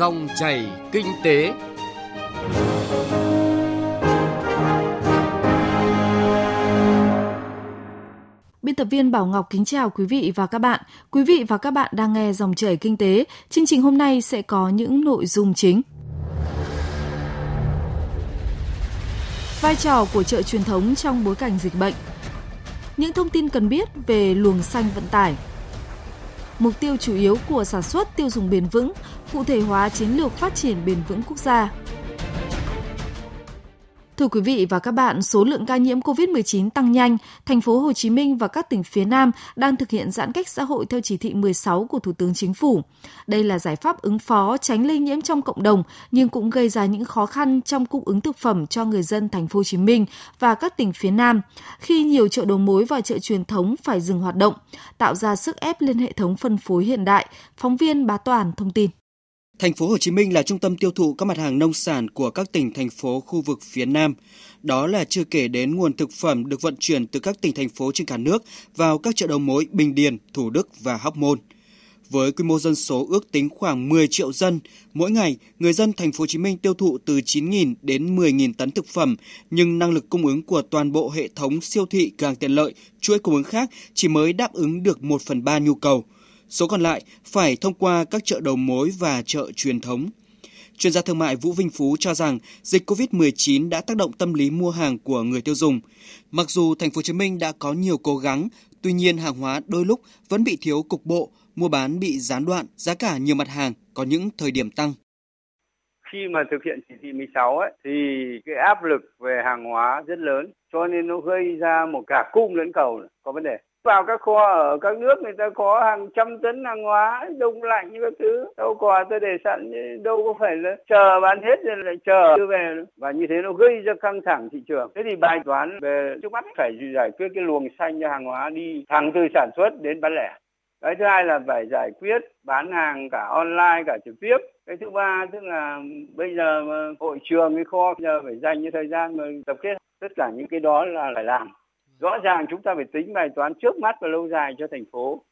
Dòng chảy kinh tế. Biên tập viên Bảo Ngọc kính chào quý vị và các bạn. Quý vị và các bạn đang nghe Dòng chảy kinh tế. Chương trình hôm nay sẽ có những nội dung chính. Vai trò của chợ truyền thống trong bối cảnh dịch bệnh. Những thông tin cần biết về luồng xanh vận tải. Mục tiêu chủ yếu của sản xuất tiêu dùng bền vững, cụ thể hóa chiến lược phát triển bền vững quốc gia. Thưa quý vị và các bạn, số lượng ca nhiễm COVID-19 tăng nhanh, thành phố Hồ Chí Minh và các tỉnh phía Nam đang thực hiện giãn cách xã hội theo chỉ thị 16 của Thủ tướng Chính phủ. Đây là giải pháp ứng phó tránh lây nhiễm trong cộng đồng nhưng cũng gây ra những khó khăn trong cung ứng thực phẩm cho người dân thành phố Hồ Chí Minh và các tỉnh phía Nam khi nhiều chợ đầu mối và chợ truyền thống phải dừng hoạt động, tạo ra sức ép lên hệ thống phân phối hiện đại. Phóng viên Bá Toàn thông tin. Thành phố Hồ Chí Minh là trung tâm tiêu thụ các mặt hàng nông sản của các tỉnh thành phố khu vực phía Nam. Đó là chưa kể đến nguồn thực phẩm được vận chuyển từ các tỉnh thành phố trên cả nước vào các chợ đầu mối Bình Điền, Thủ Đức và Hóc Môn. Với quy mô dân số ước tính khoảng 10 triệu dân, mỗi ngày người dân thành phố Hồ Chí Minh tiêu thụ từ 9.000 đến 10.000 tấn thực phẩm, nhưng năng lực cung ứng của toàn bộ hệ thống siêu thị càng tiện lợi, chuỗi cung ứng khác chỉ mới đáp ứng được 1 phần 3 nhu cầu. Số còn lại phải thông qua các chợ đầu mối và chợ truyền thống. Chuyên gia thương mại Vũ Vinh Phú cho rằng dịch COVID-19 đã tác động tâm lý mua hàng của người tiêu dùng. Mặc dù thành phố Hồ Chí Minh đã có nhiều cố gắng, tuy nhiên hàng hóa đôi lúc vẫn bị thiếu cục bộ, mua bán bị gián đoạn, giá cả nhiều mặt hàng có những thời điểm tăng. Khi mà thực hiện chỉ thị 16 ấy thì cái áp lực về hàng hóa rất lớn cho nên nó gây ra một cả cung lẫn cầu có vấn đề vào các kho ở các nước, người ta có hàng trăm tấn hàng hóa, đông lạnh như các thứ. Đâu có tôi để sẵn, đâu có phải là chờ bán hết rồi lại chờ đưa về. Và như thế nó gây ra căng thẳng thị trường. Thế thì bài toán về trước mắt phải giải quyết cái luồng xanh cho hàng hóa đi thẳng từ sản xuất đến bán lẻ. Cái thứ hai là phải giải quyết bán hàng cả online, cả trực tiếp. Cái thứ ba, tức là bây giờ hội trường, cái kho bây giờ phải dành cái thời gian mà tập kết tất cả những cái đó là phải làm rõ ràng chúng ta phải tính bài toán trước mắt và lâu dài cho thành phố.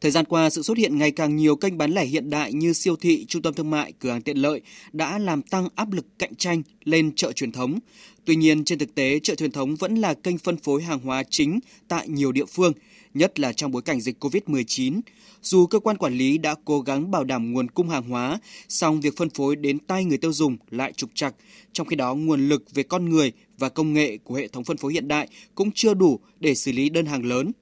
Thời gian qua, sự xuất hiện ngày càng nhiều kênh bán lẻ hiện đại như siêu thị, trung tâm thương mại, cửa hàng tiện lợi đã làm tăng áp lực cạnh tranh lên chợ truyền thống. Tuy nhiên, trên thực tế, chợ truyền thống vẫn là kênh phân phối hàng hóa chính tại nhiều địa phương, nhất là trong bối cảnh dịch COVID-19. Dù cơ quan quản lý đã cố gắng bảo đảm nguồn cung hàng hóa, song việc phân phối đến tay người tiêu dùng lại trục trặc. Trong khi đó, nguồn lực về con người và công nghệ của hệ thống phân phối hiện đại cũng chưa đủ để xử lý đơn hàng lớn.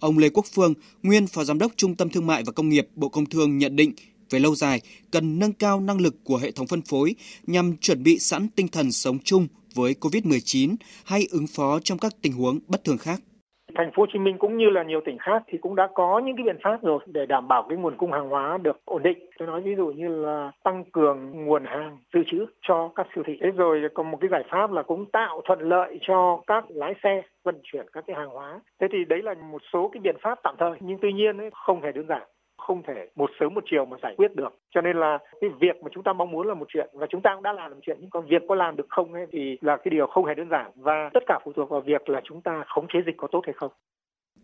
Ông Lê Quốc Phương, nguyên Phó Giám đốc Trung tâm Thương mại và Công nghiệp Bộ Công Thương nhận định, về lâu dài, cần nâng cao năng lực của hệ thống phân phối nhằm chuẩn bị sẵn tinh thần sống chung với COVID-19 hay ứng phó trong các tình huống bất thường khác. Thành phố Hồ Chí Minh cũng như là nhiều tỉnh khác thì cũng đã có những cái biện pháp rồi để đảm bảo cái nguồn cung hàng hóa được ổn định. Tôi nói ví dụ như là tăng cường nguồn hàng dự trữ cho các siêu thị. Thế rồi còn một cái giải pháp là cũng tạo thuận lợi cho các lái xe vận chuyển các cái hàng hóa. Thế thì đấy là một số cái biện pháp tạm thời nhưng tuy nhiên ấy, không hề đơn giản không thể một sớm một chiều mà giải quyết được. Cho nên là cái việc mà chúng ta mong muốn là một chuyện và chúng ta cũng đã làm một chuyện nhưng còn việc có làm được không ấy thì là cái điều không hề đơn giản và tất cả phụ thuộc vào việc là chúng ta khống chế dịch có tốt hay không.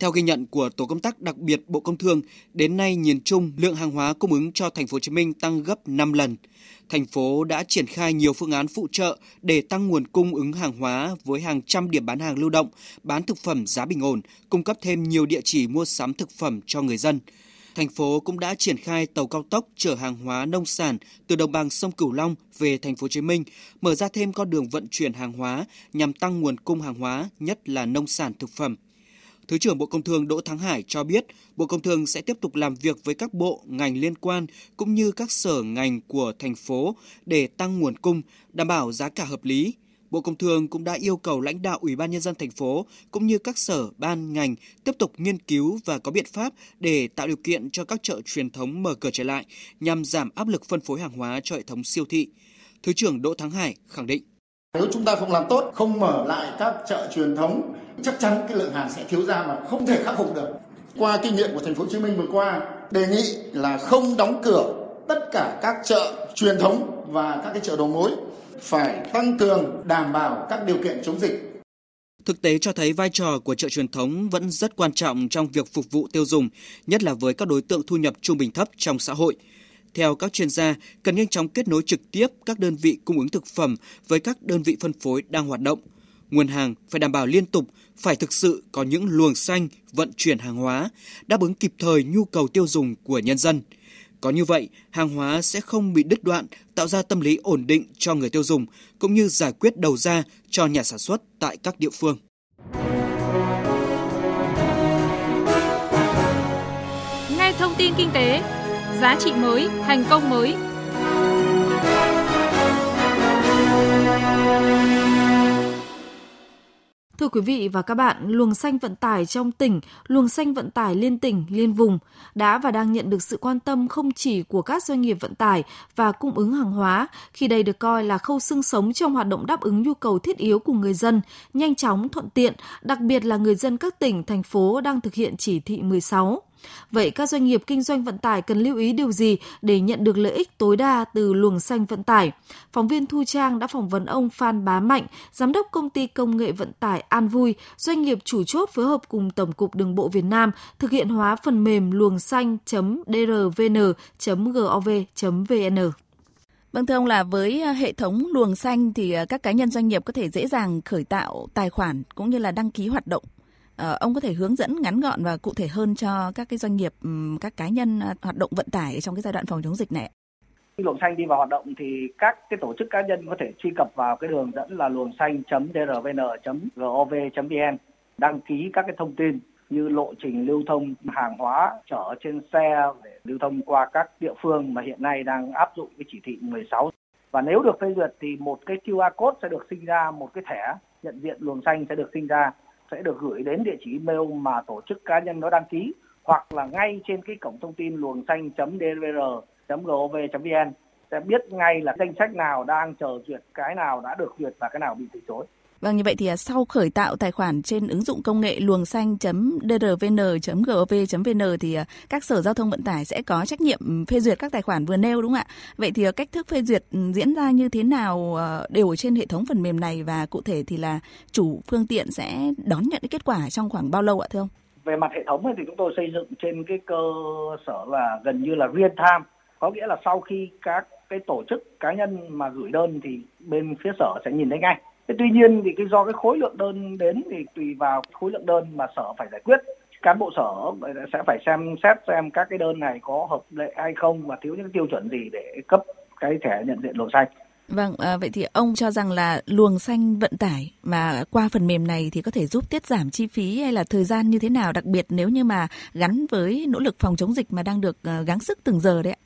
Theo ghi nhận của tổ công tác đặc biệt Bộ Công Thương, đến nay nhìn chung lượng hàng hóa cung ứng cho thành phố Hồ Chí Minh tăng gấp 5 lần. Thành phố đã triển khai nhiều phương án phụ trợ để tăng nguồn cung ứng hàng hóa với hàng trăm điểm bán hàng lưu động, bán thực phẩm giá bình ổn, cung cấp thêm nhiều địa chỉ mua sắm thực phẩm cho người dân thành phố cũng đã triển khai tàu cao tốc chở hàng hóa nông sản từ đồng bằng sông Cửu Long về thành phố Hồ Chí Minh, mở ra thêm con đường vận chuyển hàng hóa nhằm tăng nguồn cung hàng hóa, nhất là nông sản thực phẩm. Thứ trưởng Bộ Công Thương Đỗ Thắng Hải cho biết, Bộ Công Thương sẽ tiếp tục làm việc với các bộ, ngành liên quan cũng như các sở ngành của thành phố để tăng nguồn cung, đảm bảo giá cả hợp lý, Bộ Công Thương cũng đã yêu cầu lãnh đạo Ủy ban nhân dân thành phố cũng như các sở ban ngành tiếp tục nghiên cứu và có biện pháp để tạo điều kiện cho các chợ truyền thống mở cửa trở lại nhằm giảm áp lực phân phối hàng hóa cho hệ thống siêu thị. Thứ trưởng Đỗ Thắng Hải khẳng định nếu chúng ta không làm tốt, không mở lại các chợ truyền thống, chắc chắn cái lượng hàng sẽ thiếu ra mà không thể khắc phục được. Qua kinh nghiệm của thành phố Hồ Chí Minh vừa qua, đề nghị là không đóng cửa tất cả các chợ truyền thống và các cái chợ đầu mối phải tăng cường đảm bảo các điều kiện chống dịch. Thực tế cho thấy vai trò của chợ truyền thống vẫn rất quan trọng trong việc phục vụ tiêu dùng, nhất là với các đối tượng thu nhập trung bình thấp trong xã hội. Theo các chuyên gia, cần nhanh chóng kết nối trực tiếp các đơn vị cung ứng thực phẩm với các đơn vị phân phối đang hoạt động. Nguồn hàng phải đảm bảo liên tục, phải thực sự có những luồng xanh vận chuyển hàng hóa, đáp ứng kịp thời nhu cầu tiêu dùng của nhân dân. Có như vậy, hàng hóa sẽ không bị đứt đoạn, tạo ra tâm lý ổn định cho người tiêu dùng, cũng như giải quyết đầu ra cho nhà sản xuất tại các địa phương. Nghe thông tin kinh tế, giá trị mới, thành công mới. Thưa quý vị và các bạn, luồng xanh vận tải trong tỉnh, luồng xanh vận tải liên tỉnh, liên vùng đã và đang nhận được sự quan tâm không chỉ của các doanh nghiệp vận tải và cung ứng hàng hóa, khi đây được coi là khâu xương sống trong hoạt động đáp ứng nhu cầu thiết yếu của người dân, nhanh chóng, thuận tiện, đặc biệt là người dân các tỉnh, thành phố đang thực hiện chỉ thị 16. Vậy các doanh nghiệp kinh doanh vận tải cần lưu ý điều gì để nhận được lợi ích tối đa từ luồng xanh vận tải? Phóng viên Thu Trang đã phỏng vấn ông Phan Bá Mạnh, giám đốc công ty công nghệ vận tải An Vui, doanh nghiệp chủ chốt phối hợp cùng Tổng cục Đường bộ Việt Nam thực hiện hóa phần mềm luồng xanh.drvn.gov.vn. Vâng thưa ông là với à, hệ thống luồng xanh thì à, các cá nhân doanh nghiệp có thể dễ dàng khởi tạo tài khoản cũng như là đăng ký hoạt động Ờ, ông có thể hướng dẫn ngắn gọn và cụ thể hơn cho các cái doanh nghiệp, các cá nhân ờ, hoạt động vận tải trong cái giai đoạn phòng chống dịch này? luồng xanh đi vào hoạt động thì các cái tổ chức cá nhân có thể truy cập vào cái đường dẫn là luồng xanh.drvn.gov.vn đăng ký các cái thông tin như lộ trình lưu thông hàng hóa chở trên xe để lưu thông qua các địa phương mà hiện nay đang áp dụng cái chỉ thị 16 và nếu được phê duyệt thì một cái QR code sẽ được sinh ra một cái thẻ nhận diện luồng xanh sẽ được sinh ra sẽ được gửi đến địa chỉ email mà tổ chức cá nhân đó đăng ký hoặc là ngay trên cái cổng thông tin luồng xanh dvr gov.vn sẽ biết ngay là danh sách nào đang chờ duyệt, cái nào đã được duyệt và cái nào bị từ chối. Vâng, như vậy thì à, sau khởi tạo tài khoản trên ứng dụng công nghệ luồng xanh.drvn.gov.vn thì à, các sở giao thông vận tải sẽ có trách nhiệm ừ, phê duyệt các tài khoản vừa nêu đúng không ạ? Vậy thì à, cách thức phê duyệt ừ, diễn ra như thế nào ờ, đều ở trên hệ thống phần mềm này và cụ thể thì là chủ phương tiện sẽ đón nhận cái kết quả trong khoảng bao lâu ạ thưa ông? Về mặt hệ thống thì chúng tôi xây dựng trên cái cơ sở là gần như là real time, có nghĩa là sau khi các cái tổ chức cá nhân mà gửi đơn thì bên phía sở sẽ nhìn thấy ngay Thế tuy nhiên thì cái do cái khối lượng đơn đến thì tùy vào khối lượng đơn mà sở phải giải quyết cán bộ sở sẽ phải xem xét xem các cái đơn này có hợp lệ hay không và thiếu những tiêu chuẩn gì để cấp cái thẻ nhận diện luồng xanh. Vâng, à, vậy thì ông cho rằng là luồng xanh vận tải mà qua phần mềm này thì có thể giúp tiết giảm chi phí hay là thời gian như thế nào, đặc biệt nếu như mà gắn với nỗ lực phòng chống dịch mà đang được uh, gắng sức từng giờ đấy ạ?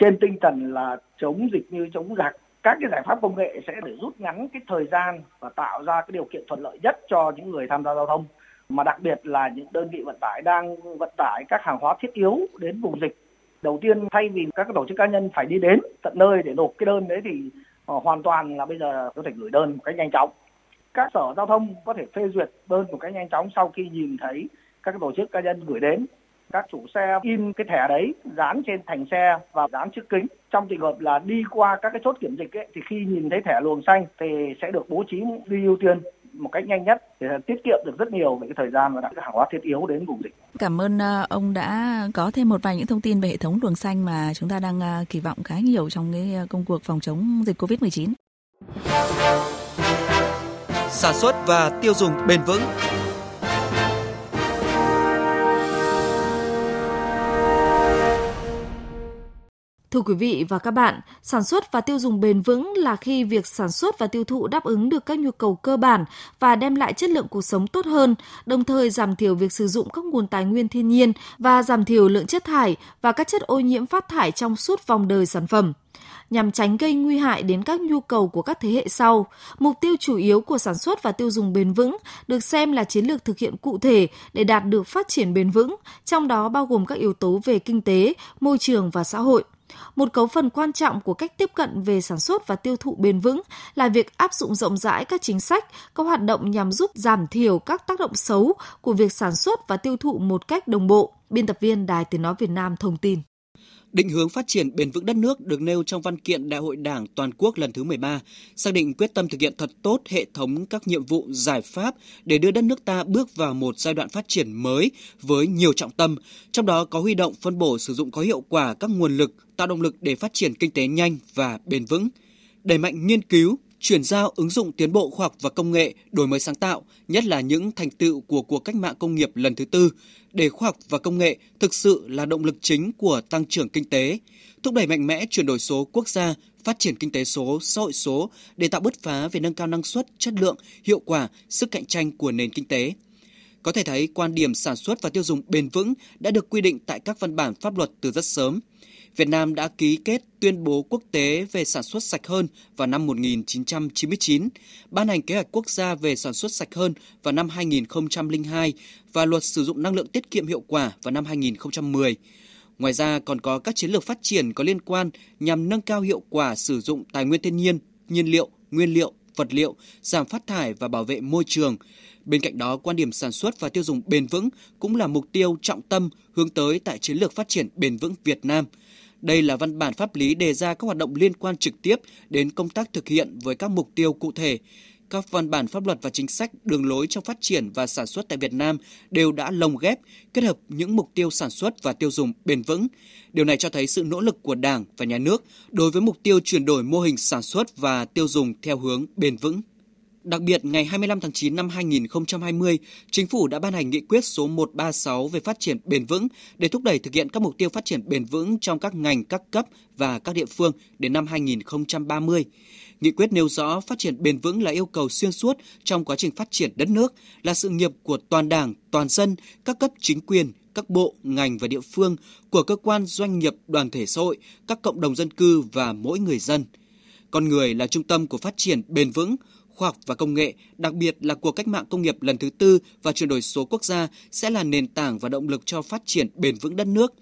Trên tinh thần là chống dịch như chống giặc các cái giải pháp công nghệ sẽ để rút ngắn cái thời gian và tạo ra cái điều kiện thuận lợi nhất cho những người tham gia giao thông. Mà đặc biệt là những đơn vị vận tải đang vận tải các hàng hóa thiết yếu đến vùng dịch. Đầu tiên, thay vì các tổ chức cá nhân phải đi đến tận nơi để nộp cái đơn đấy thì ờ, hoàn toàn là bây giờ có thể gửi đơn một cách nhanh chóng. Các sở giao thông có thể phê duyệt đơn một cách nhanh chóng sau khi nhìn thấy các tổ chức cá nhân gửi đến các chủ xe in cái thẻ đấy dán trên thành xe và dán trước kính trong trường hợp là đi qua các cái chốt kiểm dịch ấy, thì khi nhìn thấy thẻ luồng xanh thì sẽ được bố trí đi ưu tiên một cách nhanh nhất để tiết kiệm được rất nhiều về cái thời gian và các hàng hóa thiết yếu đến vùng dịch. Cảm ơn ờ, ông đã có thêm một vài những thông tin về hệ thống luồng xanh mà chúng ta đang ờ, kỳ vọng khá nhiều trong cái ờ, công cuộc phòng chống dịch Covid-19. Sản xuất và tiêu dùng bền vững Thưa quý vị và các bạn, sản xuất và tiêu dùng bền vững là khi việc sản xuất và tiêu thụ đáp ứng được các nhu cầu cơ bản và đem lại chất lượng cuộc sống tốt hơn, đồng thời giảm thiểu việc sử dụng các nguồn tài nguyên thiên nhiên và giảm thiểu lượng chất thải và các chất ô nhiễm phát thải trong suốt vòng đời sản phẩm nhằm tránh gây nguy hại đến các nhu cầu của các thế hệ sau. Mục tiêu chủ yếu của sản xuất và tiêu dùng bền vững được xem là chiến lược thực hiện cụ thể để đạt được phát triển bền vững, trong đó bao gồm các yếu tố về kinh tế, môi trường và xã hội. Một cấu phần quan trọng của cách tiếp cận về sản xuất và tiêu thụ bền vững là việc áp dụng rộng rãi các chính sách, các hoạt động nhằm giúp giảm thiểu các tác động xấu của việc sản xuất và tiêu thụ một cách đồng bộ. Biên tập viên Đài Tiếng Nói Việt Nam thông tin. Định hướng phát triển bền vững đất nước được nêu trong văn kiện Đại hội Đảng toàn quốc lần thứ 13, xác định quyết tâm thực hiện thật tốt hệ thống các nhiệm vụ giải pháp để đưa đất nước ta bước vào một giai đoạn phát triển mới với nhiều trọng tâm, trong đó có huy động phân bổ sử dụng có hiệu quả các nguồn lực, tạo động lực để phát triển kinh tế nhanh và bền vững, đẩy mạnh nghiên cứu, chuyển giao ứng dụng tiến bộ khoa học và công nghệ, đổi mới sáng tạo, nhất là những thành tựu của cuộc cách mạng công nghiệp lần thứ tư, để khoa học và công nghệ thực sự là động lực chính của tăng trưởng kinh tế, thúc đẩy mạnh mẽ chuyển đổi số quốc gia, phát triển kinh tế số, xã hội số để tạo bứt phá về nâng cao năng suất, chất lượng, hiệu quả, sức cạnh tranh của nền kinh tế. Có thể thấy quan điểm sản xuất và tiêu dùng bền vững đã được quy định tại các văn bản pháp luật từ rất sớm. Việt Nam đã ký kết tuyên bố quốc tế về sản xuất sạch hơn vào năm 1999, ban hành kế hoạch quốc gia về sản xuất sạch hơn vào năm 2002 và luật sử dụng năng lượng tiết kiệm hiệu quả vào năm 2010. Ngoài ra còn có các chiến lược phát triển có liên quan nhằm nâng cao hiệu quả sử dụng tài nguyên thiên nhiên, nhiên liệu, nguyên liệu, vật liệu, giảm phát thải và bảo vệ môi trường. Bên cạnh đó, quan điểm sản xuất và tiêu dùng bền vững cũng là mục tiêu trọng tâm hướng tới tại chiến lược phát triển bền vững Việt Nam – đây là văn bản pháp lý đề ra các hoạt động liên quan trực tiếp đến công tác thực hiện với các mục tiêu cụ thể. Các văn bản pháp luật và chính sách đường lối trong phát triển và sản xuất tại Việt Nam đều đã lồng ghép, kết hợp những mục tiêu sản xuất và tiêu dùng bền vững. Điều này cho thấy sự nỗ lực của Đảng và Nhà nước đối với mục tiêu chuyển đổi mô hình sản xuất và tiêu dùng theo hướng bền vững. Đặc biệt, ngày 25 tháng 9 năm 2020, Chính phủ đã ban hành nghị quyết số 136 về phát triển bền vững để thúc đẩy thực hiện các mục tiêu phát triển bền vững trong các ngành, các cấp và các địa phương đến năm 2030. Nghị quyết nêu rõ phát triển bền vững là yêu cầu xuyên suốt trong quá trình phát triển đất nước, là sự nghiệp của toàn Đảng, toàn dân, các cấp chính quyền, các bộ, ngành và địa phương, của cơ quan doanh nghiệp, đoàn thể xã hội, các cộng đồng dân cư và mỗi người dân. Con người là trung tâm của phát triển bền vững, khoa học và công nghệ, đặc biệt là cuộc cách mạng công nghiệp lần thứ tư và chuyển đổi số quốc gia sẽ là nền tảng và động lực cho phát triển bền vững đất nước.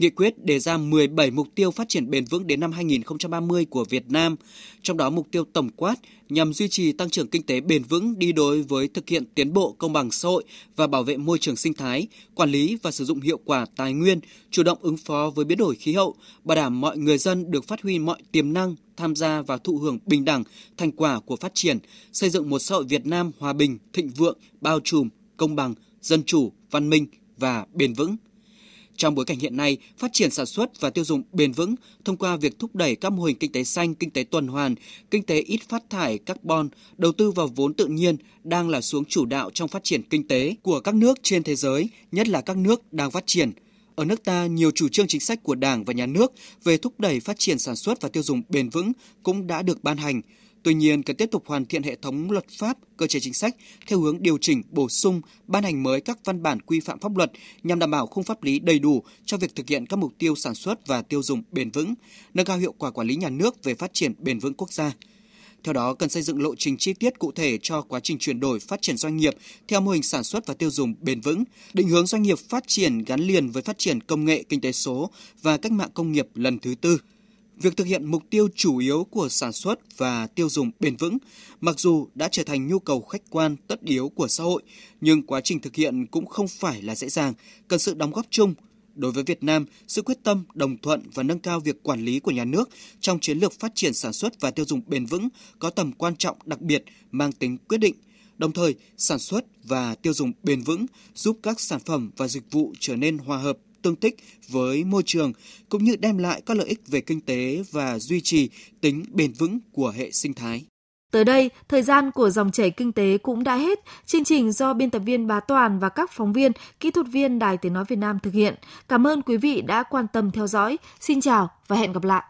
Nghị quyết đề ra 17 mục tiêu phát triển bền vững đến năm 2030 của Việt Nam, trong đó mục tiêu tổng quát nhằm duy trì tăng trưởng kinh tế bền vững đi đối với thực hiện tiến bộ công bằng xã hội và bảo vệ môi trường sinh thái, quản lý và sử dụng hiệu quả tài nguyên, chủ động ứng phó với biến đổi khí hậu, bảo đảm mọi người dân được phát huy mọi tiềm năng, tham gia và thụ hưởng bình đẳng thành quả của phát triển, xây dựng một xã hội Việt Nam hòa bình, thịnh vượng, bao trùm, công bằng, dân chủ, văn minh và bền vững. Trong bối cảnh hiện nay, phát triển sản xuất và tiêu dùng bền vững thông qua việc thúc đẩy các mô hình kinh tế xanh, kinh tế tuần hoàn, kinh tế ít phát thải carbon, đầu tư vào vốn tự nhiên đang là xuống chủ đạo trong phát triển kinh tế của các nước trên thế giới, nhất là các nước đang phát triển. Ở nước ta, nhiều chủ trương chính sách của Đảng và Nhà nước về thúc đẩy phát triển sản xuất và tiêu dùng bền vững cũng đã được ban hành, Tuy nhiên, cần tiếp tục hoàn thiện hệ thống luật pháp, cơ chế chính sách theo hướng điều chỉnh, bổ sung, ban hành mới các văn bản quy phạm pháp luật nhằm đảm bảo khung pháp lý đầy đủ cho việc thực hiện các mục tiêu sản xuất và tiêu dùng bền vững, nâng cao hiệu quả quản lý nhà nước về phát triển bền vững quốc gia. Theo đó, cần xây dựng lộ trình chi tiết cụ thể cho quá trình chuyển đổi phát triển doanh nghiệp theo mô hình sản xuất và tiêu dùng bền vững, định hướng doanh nghiệp phát triển gắn liền với phát triển công nghệ kinh tế số và cách mạng công nghiệp lần thứ tư việc thực hiện mục tiêu chủ yếu của sản xuất và tiêu dùng bền vững, mặc dù đã trở thành nhu cầu khách quan tất yếu của xã hội, nhưng quá trình thực hiện cũng không phải là dễ dàng, cần sự đóng góp chung. Đối với Việt Nam, sự quyết tâm, đồng thuận và nâng cao việc quản lý của nhà nước trong chiến lược phát triển sản xuất và tiêu dùng bền vững có tầm quan trọng đặc biệt mang tính quyết định. Đồng thời, sản xuất và tiêu dùng bền vững giúp các sản phẩm và dịch vụ trở nên hòa hợp tương thích với môi trường cũng như đem lại các lợi ích về kinh tế và duy trì tính bền vững của hệ sinh thái. Tới đây, thời gian của dòng chảy kinh tế cũng đã hết. Chương trình do biên tập viên Bá Toàn và các phóng viên, kỹ thuật viên Đài Tiếng Nói Việt Nam thực hiện. Cảm ơn quý vị đã quan tâm theo dõi. Xin chào và hẹn gặp lại.